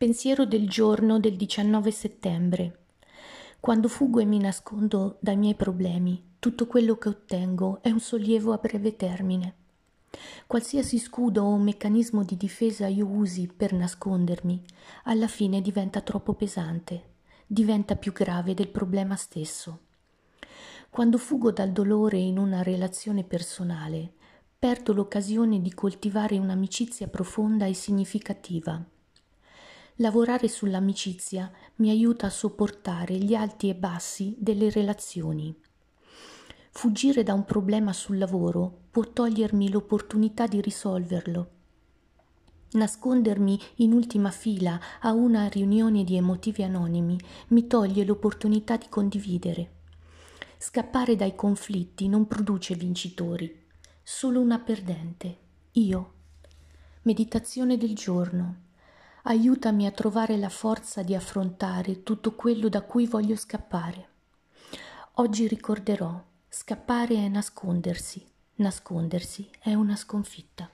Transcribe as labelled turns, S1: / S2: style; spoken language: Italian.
S1: Pensiero del giorno del 19 settembre. Quando fuggo e mi nascondo dai miei problemi, tutto quello che ottengo è un sollievo a breve termine. Qualsiasi scudo o meccanismo di difesa io usi per nascondermi, alla fine diventa troppo pesante, diventa più grave del problema stesso. Quando fuggo dal dolore in una relazione personale, perdo l'occasione di coltivare un'amicizia profonda e significativa. Lavorare sull'amicizia mi aiuta a sopportare gli alti e bassi delle relazioni. Fuggire da un problema sul lavoro può togliermi l'opportunità di risolverlo. Nascondermi in ultima fila a una riunione di emotivi anonimi mi toglie l'opportunità di condividere. Scappare dai conflitti non produce vincitori, solo una perdente, io. Meditazione del giorno. Aiutami a trovare la forza di affrontare tutto quello da cui voglio scappare. Oggi ricorderò, scappare è nascondersi, nascondersi è una sconfitta.